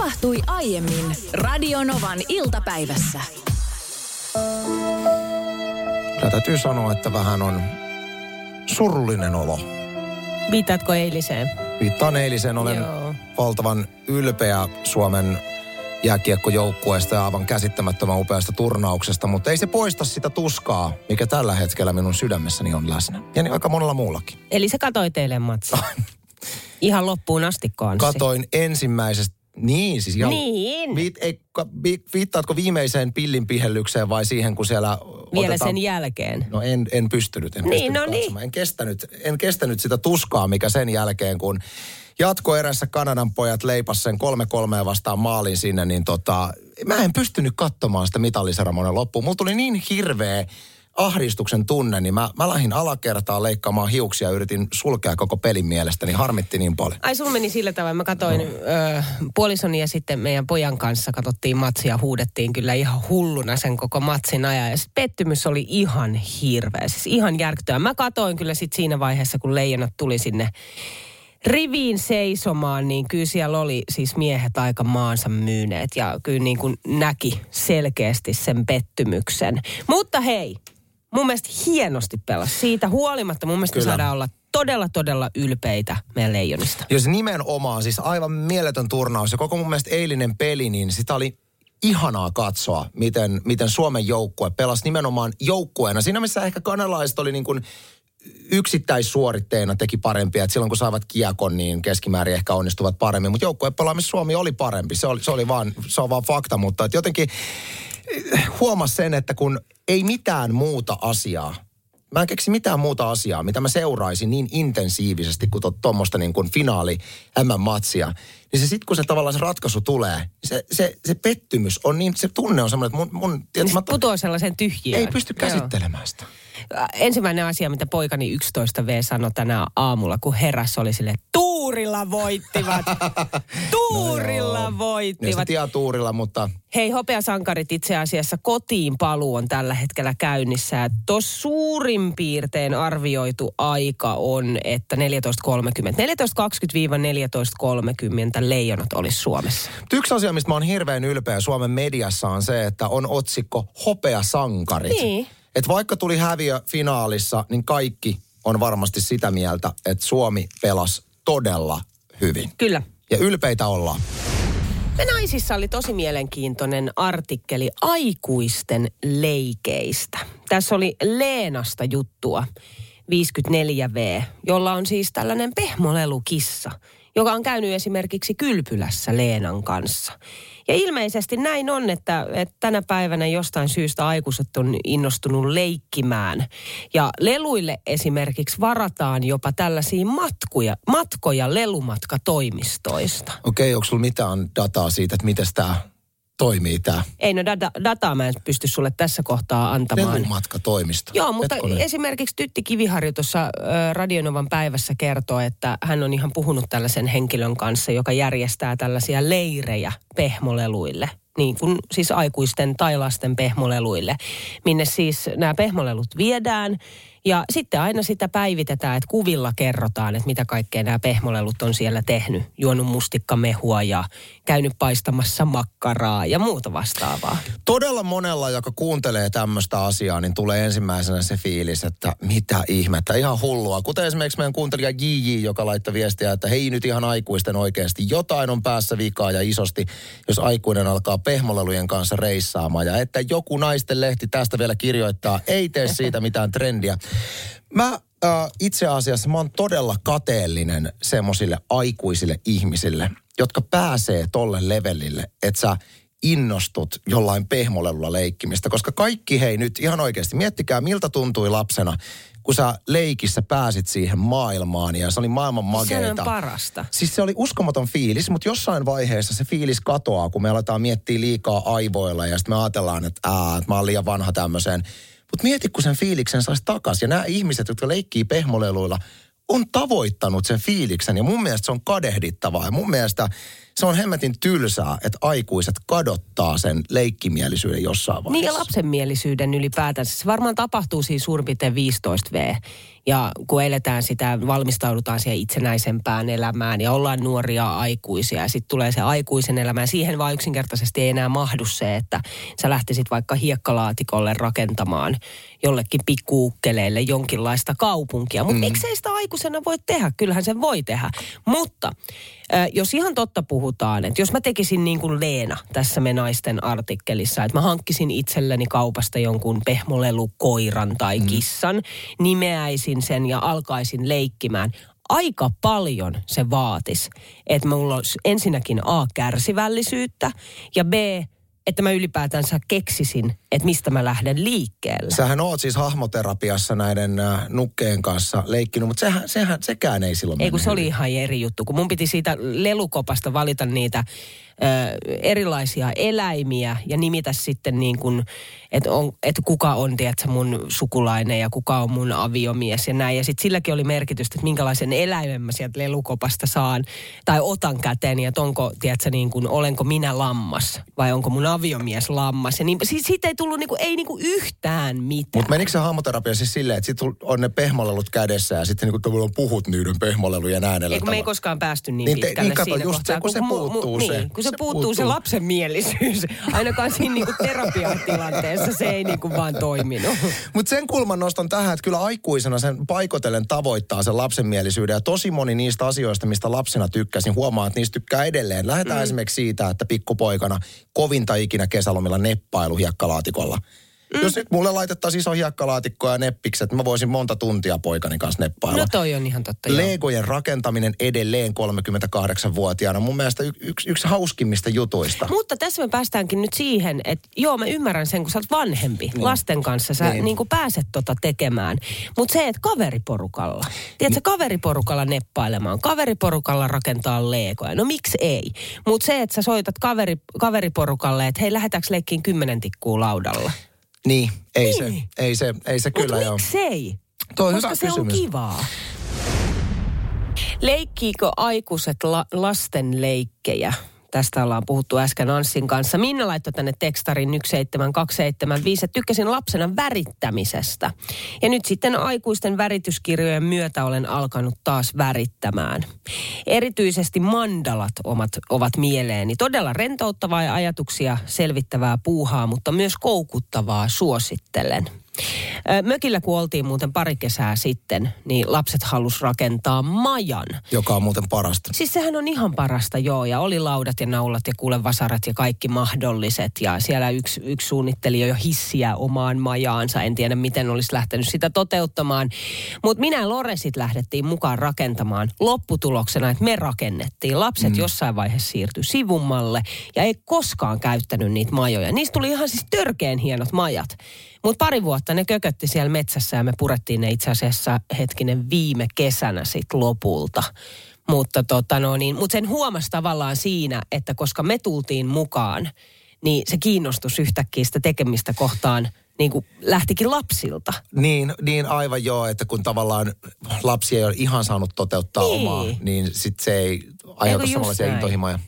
tapahtui aiemmin Radionovan iltapäivässä. Kyllä täytyy sanoa, että vähän on surullinen olo. Viittaatko eiliseen? Viittaan eiliseen, olen Joo. valtavan ylpeä Suomen jääkiekkojoukkueesta ja aivan käsittämättömän upeasta turnauksesta, mutta ei se poista sitä tuskaa, mikä tällä hetkellä minun sydämessäni on läsnä. Ja niin aika monella muullakin. Eli se katoi teille matsi. Ihan loppuun asti, Anssi. Katoin ensimmäisestä, niin siis ihan, Niin. Viit, ei, vi, viittaatko viimeiseen pillinpihellykseen vai siihen, kun siellä Vielä otetaan, sen jälkeen. No en, en pystynyt, en Niin, pystynyt no niin. katsomaan. En kestänyt, en kestänyt sitä tuskaa, mikä sen jälkeen, kun jatkoerässä Kanadan pojat leipas sen kolme kolmea vastaan maalin sinne, niin tota, mä en pystynyt katsomaan sitä mitalliseremonen loppuun. Mulla tuli niin hirveä ahdistuksen tunne, niin mä, mä lähdin alakertaan leikkaamaan hiuksia ja yritin sulkea koko pelin mielestä, niin harmitti niin paljon. Ai sulla meni sillä tavalla, mä katsoin no. ö, puolisoni ja sitten meidän pojan kanssa katsottiin matsia, huudettiin kyllä ihan hulluna sen koko matsin ajan. Ja sitten pettymys oli ihan hirveä, siis ihan järkyttävä. Mä katoin kyllä sitten siinä vaiheessa, kun leijonat tuli sinne riviin seisomaan, niin kyllä siellä oli siis miehet aika maansa myyneet ja kyllä niin kuin näki selkeästi sen pettymyksen. Mutta hei, mun mielestä hienosti pelasi. Siitä huolimatta mun mielestä Kyllä. saadaan olla todella, todella ylpeitä meidän leijonista. Jos nimenomaan, siis aivan mieletön turnaus ja koko mun mielestä eilinen peli, niin sitä oli ihanaa katsoa, miten, miten Suomen joukkue pelasi nimenomaan joukkueena. Siinä missä ehkä kanalaiset oli niin kuin yksittäissuoritteena teki parempia. Et silloin kun saivat kiekon, niin keskimäärin ehkä onnistuvat paremmin. Mutta joukkueen pelaamissa Suomi oli parempi. Se, oli, se, oli vaan, se on vaan fakta, mutta et jotenkin huomas sen, että kun ei mitään muuta asiaa, mä en keksi mitään muuta asiaa, mitä mä seuraisin niin intensiivisesti kuin tuommoista niin kuin finaali M-matsia, niin se sitten kun se tavallaan se ratkaisu tulee, niin se, se, se pettymys on niin, se tunne on semmoinen, että mun, mun tiedätkö, mä, Putoo sellaisen tyhjiöön. ei pysty Joo. käsittelemään sitä. Ensimmäinen asia, mitä poikani 11V sanoi tänä aamulla, kun heräs oli sille tuurilla voittivat. tuurilla No joo. Ja voittivat. tiatuurilla, mutta Hei, hopeasankarit itse asiassa kotiin paluu on tällä hetkellä käynnissä. Tuossa suurin piirtein arvioitu aika on, että 14.30. 14.20-14.30 leijonat olisi Suomessa. Yksi asia, mistä mä oon hirveän ylpeä Suomen mediassa on se, että on otsikko Hopeasankarit. Niin. Et vaikka tuli häviö finaalissa, niin kaikki on varmasti sitä mieltä, että Suomi pelasi todella hyvin. Kyllä. Ja ylpeitä ollaan. Me naisissa oli tosi mielenkiintoinen artikkeli aikuisten leikeistä. Tässä oli Leenasta juttua, 54V, jolla on siis tällainen pehmolelukissa, joka on käynyt esimerkiksi kylpylässä Leenan kanssa. Ja ilmeisesti näin on, että, että tänä päivänä jostain syystä aikuiset on innostunut leikkimään. Ja leluille esimerkiksi varataan jopa tällaisia matkuja, matkoja lelumatkatoimistoista. Okei, onko sulla mitään dataa siitä, että miten tämä toimii tämä Ei no data, dataa mä en pysty sulle tässä kohtaa antamaan. lelumatkatoimisto? Joo, mutta Hetkonen. esimerkiksi Tytti Kiviharju tuossa Radionovan päivässä kertoo, että hän on ihan puhunut tällaisen henkilön kanssa, joka järjestää tällaisia leirejä pehmoleluille. Niin kuin siis aikuisten tai lasten pehmoleluille, minne siis nämä pehmolelut viedään. Ja sitten aina sitä päivitetään, että kuvilla kerrotaan, että mitä kaikkea nämä pehmolelut on siellä tehnyt. Juonut mustikkamehua ja käynyt paistamassa makkaraa ja muuta vastaavaa. Todella monella, joka kuuntelee tämmöistä asiaa, niin tulee ensimmäisenä se fiilis, että mitä ihmettä, ihan hullua. Kuten esimerkiksi meidän kuuntelija JJ, joka laittoi viestiä, että hei nyt ihan aikuisten oikeasti, jotain on päässä vikaa ja isosti, jos aikuinen alkaa pehmolelujen kanssa reissaamaan. Ja että joku naisten lehti tästä vielä kirjoittaa, ei tee siitä mitään trendiä. Mä äh, itse asiassa mä oon todella kateellinen semmoisille aikuisille ihmisille, jotka pääsee tolle levelille, että sä innostut jollain pehmolelulla leikkimistä. Koska kaikki hei nyt ihan oikeasti, miettikää miltä tuntui lapsena, kun sä leikissä pääsit siihen maailmaan ja se oli maailman mageita. Se on parasta. Siis se oli uskomaton fiilis, mutta jossain vaiheessa se fiilis katoaa, kun me aletaan miettiä liikaa aivoilla ja sitten me ajatellaan, että, ää, että mä oon liian vanha tämmöiseen. Mutta mieti, kun sen fiiliksen saisi takaisin. Ja nämä ihmiset, jotka leikkii pehmoleluilla, on tavoittanut sen fiiliksen. Ja mun mielestä se on kadehdittavaa. Ja mun mielestä se on hemmetin tylsää, että aikuiset kadottaa sen leikkimielisyyden jossain Niin vaiheessa. ja lapsenmielisyyden ylipäätänsä. Se varmaan tapahtuu siinä suurin piirtein 15V. Ja kun eletään sitä, valmistaudutaan siihen itsenäisempään elämään ja ollaan nuoria aikuisia ja sitten tulee se aikuisen elämä. Ja siihen vaan yksinkertaisesti ei enää mahdu se, että sä lähtisit vaikka hiekkalaatikolle rakentamaan jollekin pikkuukkeleille jonkinlaista kaupunkia. Mutta mm. miksei sitä aikuisena voi tehdä? Kyllähän se voi tehdä. Mutta jos ihan totta puhutaan, että jos mä tekisin niin kuin Leena tässä me naisten artikkelissa, että mä hankkisin itselleni kaupasta jonkun pehmolelukoiran tai mm. kissan, nimeäisin sen ja alkaisin leikkimään, aika paljon se vaatis, että mulla olisi ensinnäkin A, kärsivällisyyttä ja B, että mä ylipäätänsä keksisin, että mistä mä lähden liikkeelle. Sähän oot siis hahmoterapiassa näiden äh, nukkeen kanssa leikkinyt, mutta sehän, sehän, sekään ei silloin Ei kun se oli ihan eri juttu, kun mun piti siitä lelukopasta valita niitä erilaisia eläimiä ja nimitä sitten niin kuin, että, on, että kuka on, tiedätkö, mun sukulainen ja kuka on mun aviomies ja näin. Ja sitten silläkin oli merkitystä, että minkälaisen eläimen mä sieltä lelukopasta saan tai otan käteen ja että onko, tiedätkö, niin kuin, olenko minä lammas vai onko mun aviomies lammas. Ja niin, siis siitä ei tullut niin kuin, ei niin kuin yhtään mitään. Mutta menikö se hahmoterapia siis silleen, että sitten on ne pehmolelut kädessä ja sitten niin kuin puhut niiden pehmolelujen äänellä? Ei kun me ei koskaan päästy niin, niin pitkälle niin, kato, siinä just kohtaa. Se, kun, kun se puuttuu mu, mu, se. Niin, kun se puuttuu, puuttuu se lapsenmielisyys. Ainakaan siinä niinku terapiatilanteessa se ei niinku vaan toiminut. Mutta sen kulman nostan tähän, että kyllä aikuisena sen paikotellen tavoittaa sen lapsenmielisyyden. Ja tosi moni niistä asioista, mistä lapsena tykkäsin, huomaa, että niistä tykkää edelleen. Lähdetään mm. esimerkiksi siitä, että pikkupoikana kovinta ikinä kesälomilla neppailu hiekkalaatikolla. Mm. Jos nyt mulle laitettaisiin iso hiekkalaatikko ja neppikset, mä voisin monta tuntia poikani kanssa neppailla. No toi on ihan totta. Legojen joo. rakentaminen edelleen 38-vuotiaana. Mun mielestä yksi, yksi hauskimmista jutuista. Mutta tässä me päästäänkin nyt siihen, että joo mä ymmärrän sen, kun sä oot vanhempi niin. lasten kanssa. Sä niin. Niin kuin pääset tota tekemään. Mutta se, että kaveriporukalla. Tiedätkö, kaveriporukalla neppailemaan. Kaveriporukalla rakentaa legoja. No miksi ei? Mutta se, että sä soitat kaveri, kaveriporukalle, että hei lähdetäänkö leikkiin kymmenen tikkuu laudalla. Niin, ei niin. se, ei se, ei se kyllä joo. miksei? Tuo on Koska hyvä se kysymys. on kivaa. Leikkiikö aikuiset la- lasten leikkejä? Tästä ollaan puhuttu äsken Anssin kanssa. Minna laittoi tänne tekstarin 17275, että tykkäsin lapsena värittämisestä. Ja nyt sitten aikuisten värityskirjojen myötä olen alkanut taas värittämään. Erityisesti mandalat omat, ovat mieleeni. Todella rentouttavaa ja ajatuksia selvittävää puuhaa, mutta myös koukuttavaa suosittelen. Mökillä kun oltiin muuten pari kesää sitten, niin lapset halus rakentaa majan. Joka on muuten parasta. Siis sehän on ihan parasta, joo. Ja oli laudat ja naulat ja kuulevasarat ja kaikki mahdolliset. Ja siellä yksi, yksi suunnitteli jo hissiä omaan majaansa. En tiedä, miten olisi lähtenyt sitä toteuttamaan. Mutta minä Loresit lähdettiin mukaan rakentamaan lopputuloksena, että me rakennettiin. Lapset mm. jossain vaiheessa siirtyi sivummalle ja ei koskaan käyttänyt niitä majoja. Niistä tuli ihan siis törkeen hienot majat. Mutta pari vuotta ne kökötti siellä metsässä ja me purettiin ne itse asiassa hetkinen viime kesänä sitten lopulta. Mutta tota no niin, mut sen huomasi tavallaan siinä, että koska me tultiin mukaan, niin se kiinnostus yhtäkkiä sitä tekemistä kohtaan niin kuin lähtikin lapsilta. Niin, niin aivan joo, että kun tavallaan lapsi ei ole ihan saanut toteuttaa niin. omaa, niin sitten se ei aiheuta samanlaisia intohimoja.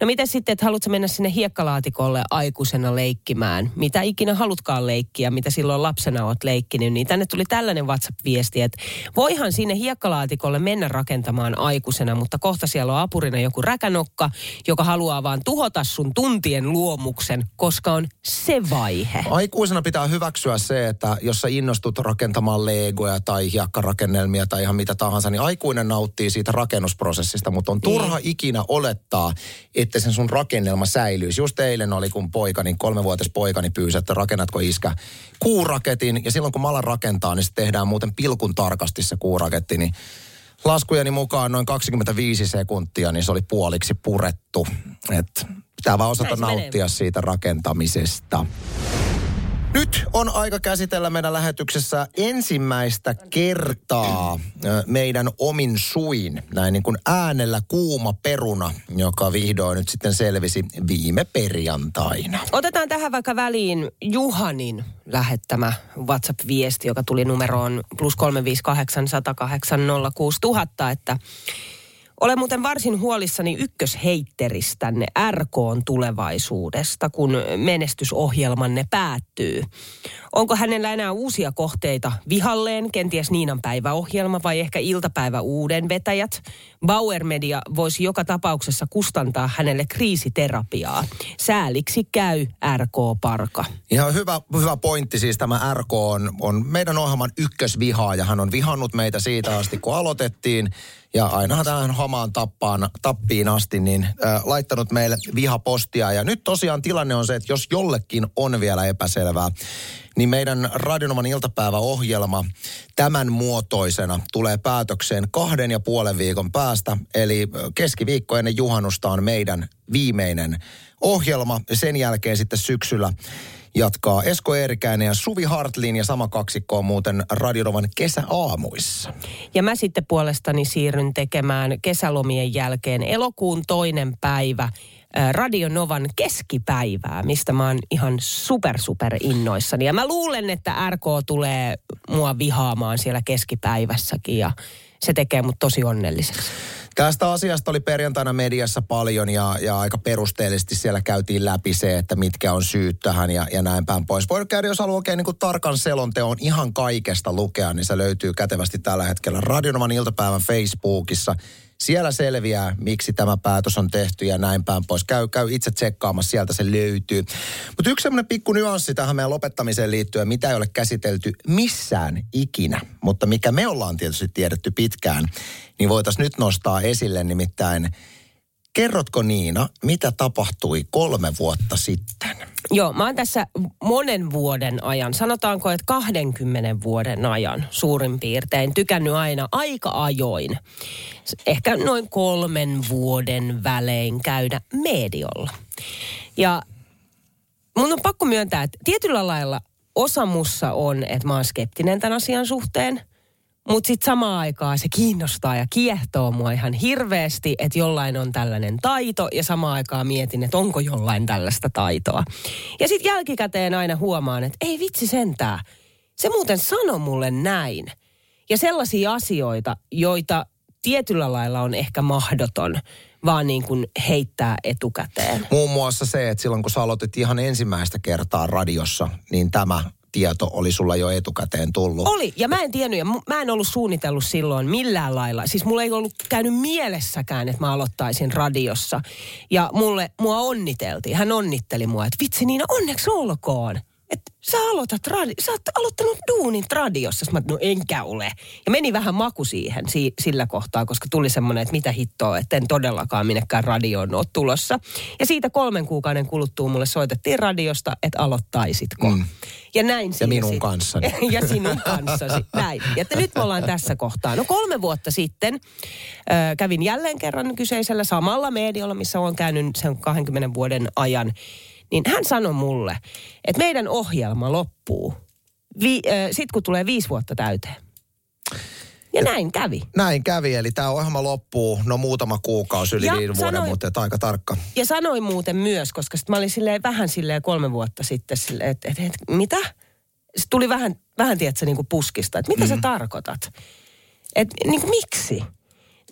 No miten sitten, että haluatko mennä sinne hiekkalaatikolle aikuisena leikkimään? Mitä ikinä halutkaan leikkiä, mitä silloin lapsena olet leikkinyt, niin tänne tuli tällainen WhatsApp-viesti, että voihan sinne hiekkalaatikolle mennä rakentamaan aikuisena, mutta kohta siellä on apurina joku räkänokka, joka haluaa vaan tuhota sun tuntien luomuksen, koska on se vaihe. Aikuisena pitää hyväksyä se, että jos sä innostut rakentamaan legoja tai hiekkarakennelmia tai ihan mitä tahansa, niin aikuinen nauttii siitä rakennusprosessista, mutta on turha niin. ikinä olettaa, että sen sun rakennelma säilyisi. Just eilen oli, kun poikani, kolmevuotias poikani pyysi, että rakennatko iskä kuuraketin. Ja silloin kun mä alan rakentaa, niin se tehdään muuten pilkun tarkasti se kuuraketti. Niin laskujeni mukaan noin 25 sekuntia, niin se oli puoliksi purettu. Et pitää vaan osata nauttia menee. siitä rakentamisesta. Nyt on aika käsitellä meidän lähetyksessä ensimmäistä kertaa meidän omin suin, näin niin kuin äänellä kuuma peruna, joka vihdoin nyt sitten selvisi viime perjantaina. Otetaan tähän vaikka väliin Juhanin lähettämä WhatsApp-viesti, joka tuli numeroon plus 358 108 06000, että Olen muuten varsin huolissani ykkösheitteristänne RKn tulevaisuudesta, kun menestysohjelmanne päättyy. Onko hänellä enää uusia kohteita vihalleen, kenties Niinan päiväohjelma vai ehkä iltapäivä uuden vetäjät? Bauer Media voisi joka tapauksessa kustantaa hänelle kriisiterapiaa. Sääliksi käy RK Parka. Ihan hyvä, hyvä pointti siis tämä RK on, on meidän ohjelman ykkösvihaaja. Hän on vihannut meitä siitä asti, kun aloitettiin ja aina tähän hamaan tappaan, tappiin asti, niin äh, laittanut meille vihapostia. Ja nyt tosiaan tilanne on se, että jos jollekin on vielä epäselvää, niin meidän Radionoman iltapäiväohjelma tämän muotoisena tulee päätökseen kahden ja puolen viikon päästä. Eli keskiviikko ennen juhannusta on meidän viimeinen ohjelma. Sen jälkeen sitten syksyllä jatkaa Esko Eerikäinen ja Suvi Hartlin ja sama kaksikko on muuten Radionovan kesäaamuissa. Ja mä sitten puolestani siirryn tekemään kesälomien jälkeen elokuun toinen päivä Radio Novan keskipäivää, mistä mä oon ihan super super innoissani. Ja mä luulen, että RK tulee mua vihaamaan siellä keskipäivässäkin ja se tekee mut tosi onnelliseksi. Tästä asiasta oli perjantaina mediassa paljon ja, ja aika perusteellisesti siellä käytiin läpi se, että mitkä on syyt tähän ja, ja näin päin pois. Voi käydä, jos haluaa oikein niin tarkan selonteon ihan kaikesta lukea, niin se löytyy kätevästi tällä hetkellä Radionoman iltapäivän Facebookissa – siellä selviää, miksi tämä päätös on tehty ja näin päin pois. Käy, käy itse tsekkaamassa, sieltä se löytyy. Mutta yksi semmoinen pikku nyanssi tähän meidän lopettamiseen liittyen, mitä ei ole käsitelty missään ikinä, mutta mikä me ollaan tietysti tiedetty pitkään, niin voitaisiin nyt nostaa esille nimittäin Kerrotko Niina, mitä tapahtui kolme vuotta sitten? Joo, mä oon tässä monen vuoden ajan, sanotaanko, että 20 vuoden ajan suurin piirtein, tykännyt aina aika ajoin, ehkä noin kolmen vuoden välein käydä mediolla. Ja mun on pakko myöntää, että tietyllä lailla osa mussa on, että mä oon skeptinen tämän asian suhteen – mutta sitten samaan aikaan se kiinnostaa ja kiehtoo mua ihan hirveästi, että jollain on tällainen taito ja samaan aikaan mietin, että onko jollain tällaista taitoa. Ja sitten jälkikäteen aina huomaan, että ei vitsi sentää. Se muuten sano mulle näin. Ja sellaisia asioita, joita tietyllä lailla on ehkä mahdoton vaan niin kuin heittää etukäteen. Muun muassa se, että silloin kun sä aloitit ihan ensimmäistä kertaa radiossa, niin tämä tieto oli sulla jo etukäteen tullut. Oli, ja mä en tiennyt, ja mä en ollut suunnitellut silloin millään lailla. Siis mulla ei ollut käynyt mielessäkään, että mä aloittaisin radiossa. Ja mulle, mua onniteltiin, hän onnitteli mua, että vitsi Niina, onneksi olkoon että sä aloitat radi- sä oot aloittanut duunin radiossa. Mä no enkä ole. Ja meni vähän maku siihen si- sillä kohtaa, koska tuli semmoinen, että mitä hittoa, että en todellakaan minnekään radioon ole tulossa. Ja siitä kolmen kuukauden kuluttua mulle soitettiin radiosta, että aloittaisitko. Mm. Ja näin Ja minun sit. kanssani. ja sinun kanssasi. Näin. Ja että nyt me ollaan tässä kohtaa. No kolme vuotta sitten äh, kävin jälleen kerran kyseisellä samalla mediolla, missä olen käynyt sen 20 vuoden ajan niin hän sanoi mulle, että meidän ohjelma loppuu vi, äh, sit kun tulee viisi vuotta täyteen. Ja, ja näin kävi. Näin kävi, eli tämä ohjelma loppuu no muutama kuukausi yli ja viiden sanoi, vuoden, mutta aika tarkka. Ja sanoi muuten myös, koska sit mä olin silleen, vähän silleen kolme vuotta sitten, että et, et, mitä? Sitten tuli vähän, vähän tiedätkö, niin kuin puskista, että mitä mm. sä tarkoitat? Että niin miksi?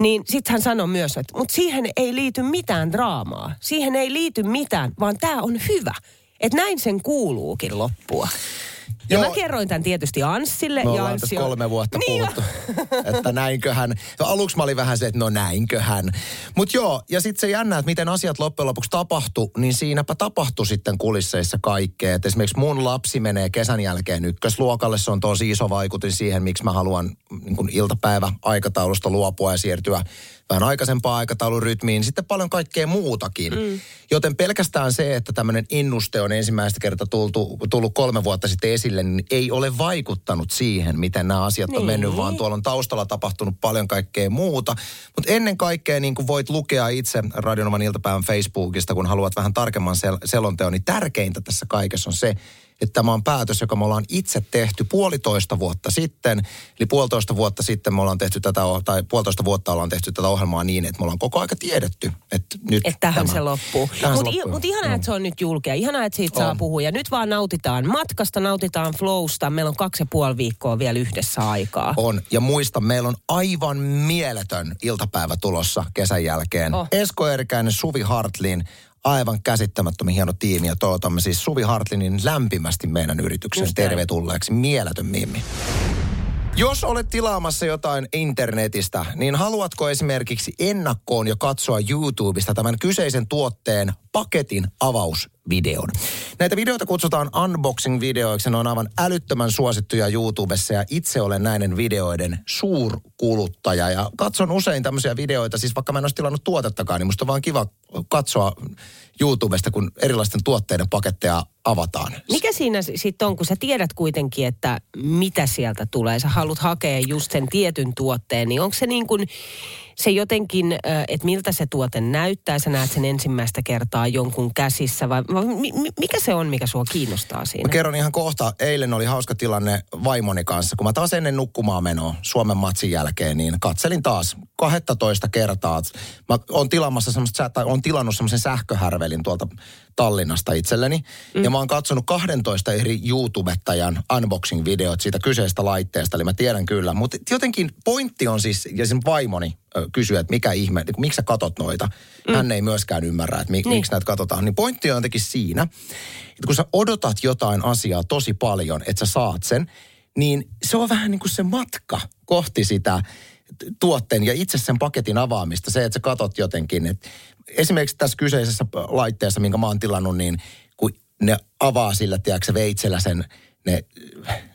Niin sitten hän sanoi myös, että mutta siihen ei liity mitään draamaa. Siihen ei liity mitään, vaan tämä on hyvä. Että näin sen kuuluukin loppua. Ja Joo. mä kerroin tämän tietysti Anssille. Me ollaan tässä kolme vuotta niin puhuttu, että näinköhän. No, aluksi mä olin vähän se, että no näinköhän. Mutta joo, ja sitten se jännä, että miten asiat loppujen lopuksi tapahtu, niin siinäpä tapahtui sitten kulisseissa kaikkea. Et esimerkiksi mun lapsi menee kesän jälkeen ykkösluokalle. Se on tosi iso vaikutin siihen, miksi mä haluan niin iltapäivä aikataulusta luopua ja siirtyä vähän aikaisempaa aikataulurytmiin, sitten paljon kaikkea muutakin. Mm. Joten pelkästään se, että tämmöinen innuste on ensimmäistä kertaa tultu, tullut kolme vuotta sitten esille, niin ei ole vaikuttanut siihen, miten nämä asiat niin. on mennyt, vaan tuolla on taustalla tapahtunut paljon kaikkea muuta. Mutta ennen kaikkea, niin kuin voit lukea itse Radionoman iltapäivän Facebookista, kun haluat vähän tarkemman sel- selonteon, niin tärkeintä tässä kaikessa on se, että tämä on päätös, joka me ollaan itse tehty puolitoista vuotta sitten. Eli puolitoista vuotta sitten me ollaan tehty tätä, tai puolitoista vuotta ollaan tehty tätä ohjelmaa niin, että me ollaan koko aika tiedetty, että nyt Että tähän tämä, se loppuu. Mutta mut ihanaa, että se on nyt julkea. Ihanaa, että siitä saa On. puhua. Ja nyt vaan nautitaan matkasta, nautitaan flowsta. Meillä on kaksi ja puoli viikkoa vielä yhdessä aikaa. On. Ja muista, meillä on aivan mieletön iltapäivä tulossa kesän jälkeen. Oh. Esko Erikäinen, Suvi Hartlin, aivan käsittämättömän hieno tiimi. Ja toivotamme siis Suvi Hartlinin lämpimästi meidän yrityksen Just tervetulleeksi. Mieletön mimmi. Jos olet tilaamassa jotain internetistä, niin haluatko esimerkiksi ennakkoon jo katsoa YouTubesta tämän kyseisen tuotteen paketin avausvideon? Näitä videoita kutsutaan unboxing-videoiksi. Ne on aivan älyttömän suosittuja YouTubessa ja itse olen näiden videoiden suurkuluttaja. Ja katson usein tämmöisiä videoita, siis vaikka mä en olisi tilannut tuotettakaan, niin musta on vaan kiva katsoa YouTubesta, kun erilaisten tuotteiden paketteja avataan. Mikä siinä sitten on, kun sä tiedät kuitenkin, että mitä sieltä tulee? Sä haluat hakea just sen tietyn tuotteen, niin onko se niin kuin se jotenkin, että miltä se tuote näyttää, sä näet sen ensimmäistä kertaa jonkun käsissä vai vai mi- mi- mikä se on, mikä sua kiinnostaa siinä? Mä kerron ihan kohta. Eilen oli hauska tilanne vaimoni kanssa. Kun mä taas ennen nukkumaan menoa Suomen matsin jälkeen, niin katselin taas 12 kertaa. Mä oon, tai oon tilannut semmoisen sähköhärvelin tuolta Tallinnasta itselleni. Mm. Ja mä oon katsonut 12 eri YouTubettajan unboxing-videot siitä kyseisestä laitteesta. Eli mä tiedän kyllä. Mutta jotenkin pointti on siis, ja sen vaimoni ö, kysyy, että mikä ihme, niin miksi sä katot noita. Mm. Hän ei myöskään ymmärrä, että mi, Niin. miksi näitä katsotaan. Niin pointti on jotenkin siinä, että kun sä odotat jotain asiaa tosi paljon, että sä saat sen, niin se on vähän niin kuin se matka kohti sitä tuotteen ja itse sen paketin avaamista. Se, että sä katot jotenkin. Että esimerkiksi tässä kyseisessä laitteessa, minkä mä oon tilannut, niin kun ne avaa sillä, tiedätkö, veitsellä sen ne,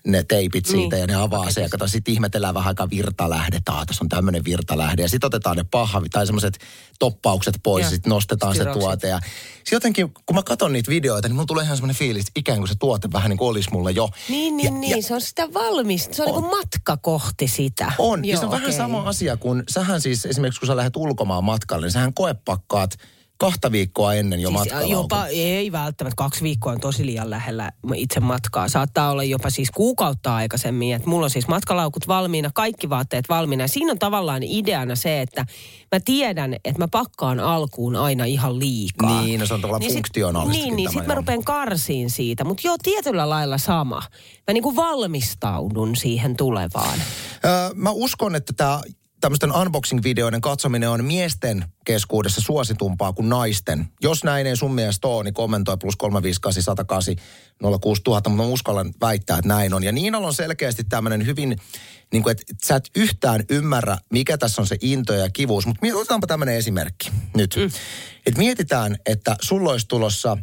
ne teipit siitä Niin, ja ne avaa se ja kato, sitten ihmetellään vähän aikaa virtalähde, taa, tässä on tämmöinen virtalähde ja sitten otetaan ne pahvi tai semmoiset toppaukset pois Joo, ja sitten nostetaan se styrokset. tuote ja jotenkin, kun mä katson niitä videoita, niin mulla tulee ihan semmoinen fiilis, että ikään kuin se tuote vähän niin kuin olisi mulla jo. Niin, ja, niin, niin. Ja se on sitä valmista. Se on, On. niin kuin matka kohti sitä. on, ja Joo, se on vähän okei. sama asia kuin, sähän siis esimerkiksi kun sä lähdet ulkomaan matkalle, niin sähän koepakkaat kahta viikkoa ennen jo Siis matkalaukun. jopa, ei välttämättä, kaksi viikkoa on tosi liian lähellä itse matkaa. Saattaa olla jopa siis kuukautta aikaisemmin. Että mulla on siis matkalaukut valmiina, kaikki vaatteet valmiina. Ja siinä on tavallaan ideana se, että mä tiedän, että mä pakkaan alkuun aina ihan liikaa. Niin, no se on tavallaan sit- funktionaalistakin Niin, niin sitten mä rupean karsiin siitä. Mutta joo, tietyllä lailla sama. Mä niinku valmistaudun siihen tulevaan. Öö, mä uskon, että tämä tämmöisten unboxing-videoiden katsominen on miesten keskuudessa suositumpaa kuin naisten. Jos näin ei sun mielestä ole, niin kommentoi plus 358 108 06000, mutta mä uskallan väittää, että näin on. Ja Niinalla on selkeästi tämmöinen hyvin, niin kuin, että sä et yhtään ymmärrä, mikä tässä on se into ja kivuus. Mutta otetaanpa tämmöinen esimerkki nyt. Mm. Että mietitään, että sulla olisi tulossa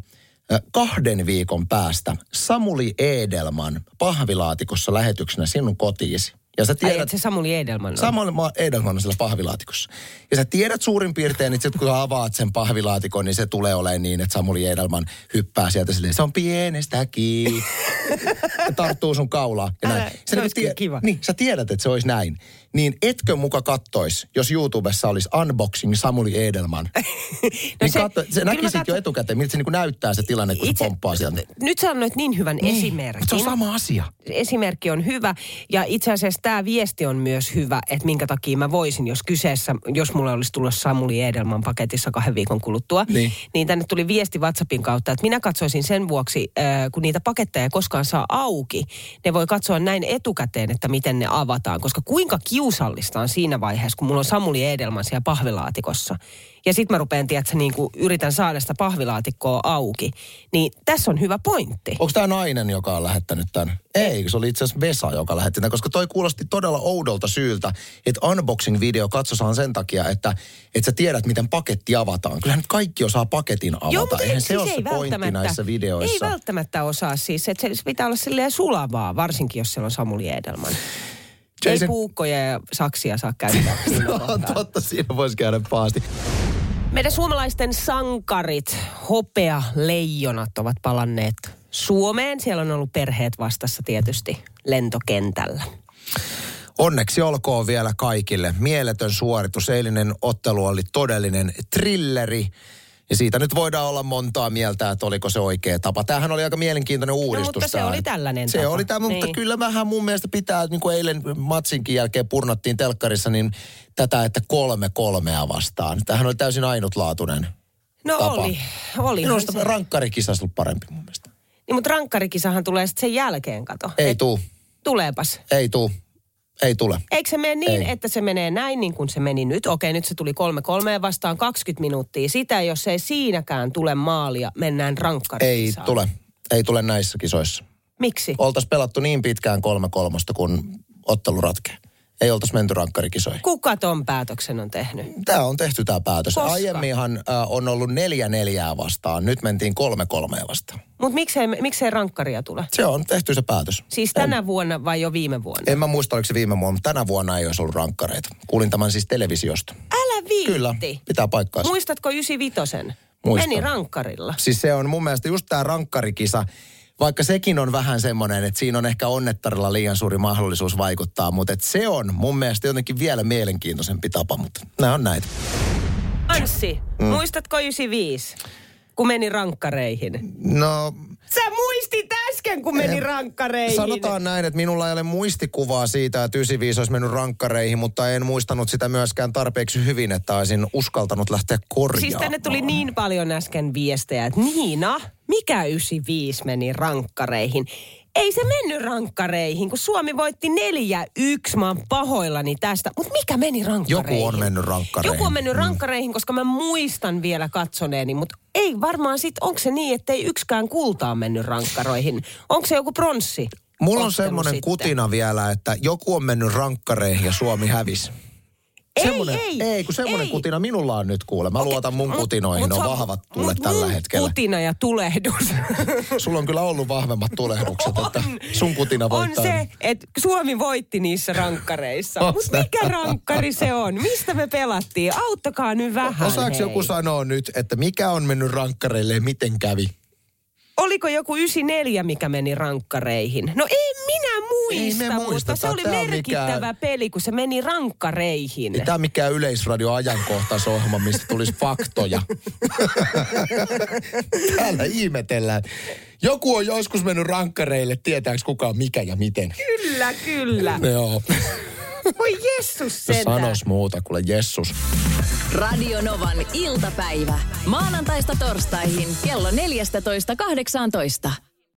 kahden viikon päästä Samuli Edelman pahvilaatikossa lähetyksenä sinun kotiisi. Ja sä Ai, tiedät, että se Samuli Edelman on. Ma- Edelman on siellä pahvilaatikossa. Ja sä tiedät suurin piirtein, että sit kun sä avaat sen pahvilaatikon, niin se tulee olemaan niin, että Samuli Edelman hyppää sieltä silleen, se on pienestäkin. ja tarttuu sun kaulaa. Ja Älä, näin. se niinku olisi kyllä kiva. Niin, sä tiedät, että se olisi näin. Niin etkö muka kattois, jos YouTubessa olisi unboxing Samuli Edelman? no niin se- se, katso, se näkisit katson- jo etukäteen, miltä se niinku näyttää se tilanne, kun se pomppaa sieltä. Nyt sä annoit niin hyvän Niin, esimerkin. se on sama asia. esimerkki on hyvä. Ja itse asiassa tämä viesti on myös hyvä, että minkä takia mä voisin, jos kyseessä, jos mulla olisi tullut Samuli Edelman paketissa kahden viikon kuluttua, Niin. niin tänne tuli viesti WhatsAppin kautta, että minä katsoisin sen vuoksi, äh, kun niitä paketteja ei koskaan saa auki, ne voi katsoa näin etukäteen, että miten ne avataan, koska kuinka kiusallista on siinä vaiheessa, kun mulla on Samuli Edelman siellä pahvilaatikossa. Ja sitten mä rupean, tiedätkö, niin kuin yritän saada sitä pahvilaatikkoa auki. Niin tässä on hyvä pointti. Onko tämä nainen, joka on lähettänyt tämän? Ei, se oli itse asiassa Vesa, joka lähetti tämän, koska toi kuulosti todella oudolta syyltä, että unboxing-video katsosaan sen takia, että, että sä tiedät, miten paketti avataan. Kyllähän nyt kaikki osaa paketin avata. Joo, mutta Eihän siis se ole ei se pointti näissä videoissa. Ei välttämättä osaa siis, että se pitää olla silleen sulavaa, varsinkin jos siellä on Samuli Edelman. Ei Jason- puukkoja ja saksia saa käyttää No, totta, siinä voisi käydä pahasti. Meidän suomalaisten sankarit, hopea leijonat ovat palanneet Suomeen. Siellä on ollut perheet vastassa tietysti lentokentällä. Onneksi olkoon vielä kaikille. Mieletön suoritus. Eilinen ottelu oli todellinen trilleri. Ja siitä nyt voidaan olla montaa mieltä, että oliko se oikea tapa. Tämähän oli aika mielenkiintoinen uudistus. No, mutta se tää. oli tällainen Se tapa. oli tämä, mutta Niin. kyllä vähän mun mielestä pitää, niin kuin eilen matsinkin jälkeen purnattiin telkkarissa, niin tätä, että kolme kolmea vastaan. Tämähän oli täysin ainutlaatuinen. No tapa. oli, oli. Minusta rankkarikisa olisi ollut parempi mun mielestä. Niin, mutta rankkarikisahan tulee sitten sen jälkeen, kato. Ei Et tuu, Tuleepas. ei tuu, ei tule. Eikö se mene niin, Ei. että se menee näin niin kuin se meni nyt? Okei, nyt se tuli kolme kolmeen vastaan 20 minuuttia. Sitä, jos ei siinäkään tule maalia, mennään Ei rankkarikisaan. tule. Ei tule näissä kisoissa. Miksi? Oltaisiin pelattu niin pitkään kolme kolmosta, kun ottelu ratkee. Ei oltaisi menty rankkarikisoihin. Kuka ton päätöksen on tehnyt? Tämä on tehty tämä päätös. Koska? Aiemminhan äh, on ollut neljä neljää vastaan. Nyt mentiin kolme kolmea vastaan. Mutta miksei, miksei rankkaria tule? Se on tehty se päätös. Siis tänä vuonna vai jo viime vuonna? En mä muista, oliko se viime vuonna, mutta tänä vuonna ei olisi ollut rankkareita. Kuulin tämän siis televisiosta. Älä viitti. Kyllä, pitää paikkaansa. Muistatko 95 Muistan. Meni rankkarilla. Siis se on mun mielestä just tämä rankkarikisa, vaikka sekin on vähän semmoinen, että siinä on ehkä onnettarilla liian suuri mahdollisuus vaikuttaa, mutta et se on mun mielestä jotenkin vielä mielenkiintoisempi tapa, mutta nämä on näitä. Anssi, mm. muistatko 95? Kun meni rankkareihin. No, Sä muistit äsken, kun meni rankkareihin. sanotaan näin, että minulla ei ole muistikuvaa siitä, että 95 olisi mennyt rankkareihin, mutta en muistanut sitä myöskään tarpeeksi hyvin, että olisin uskaltanut lähteä korjaamaan. Siis tänne tuli niin paljon äsken viestejä, että Niina, mikä 95 meni rankkareihin? Ei se mennyt rankkareihin, kun Suomi voitti 4-1. Mä oon pahoillani tästä. Mutta mikä meni rankkareihin? Joku on mennyt rankkareihin. Joku on mennyt rankkareihin, koska mä muistan vielä katsoneeni, mutta ei varmaan sit, onko se niin, että ei yksikään kultaa mennyt rankkaroihin? Onko se joku pronssi? Mulla on semmoinen kutina vielä, että joku on mennyt rankkareihin ja Suomi hävisi. Ei, semmonen, ei, ei, kun semmoinen ei. kutina minulla on nyt kuule. Mä Okei, luotan mun mut- kutinoihin, mut ne on vahvat tuulet mut tällä hetkellä. kutina ja tulehdus. Sulla on kyllä ollut vahvemmat tulehdukset, että sun kutina on voittaa. se, että Suomi voitti niissä rankkareissa. On Mutta mikä rankkari se on? Mistä me pelattiin? Auttakaa nyt vähän. Osaako hei. joku sanoa nyt, että mikä on mennyt rankkareille ja miten kävi? Oliko joku 94, mikä meni rankkareihin? No minä muista, Ei me mutta se oli on merkittävä mikään- peli, kun se meni rankkareihin. Ei tämä mikään yleisradio ajankohtaisohjelma, mistä tulisi faktoja. Täällä ihmetellään. Joku on joskus mennyt rankkareille, tietääks kuka mikä ja miten. Kyllä, kyllä. Joo. Voi Jessus sentään. Sanos muuta, kuule Jessus. Radio Novan iltapäivä. Maanantaista torstaihin kello 14.18.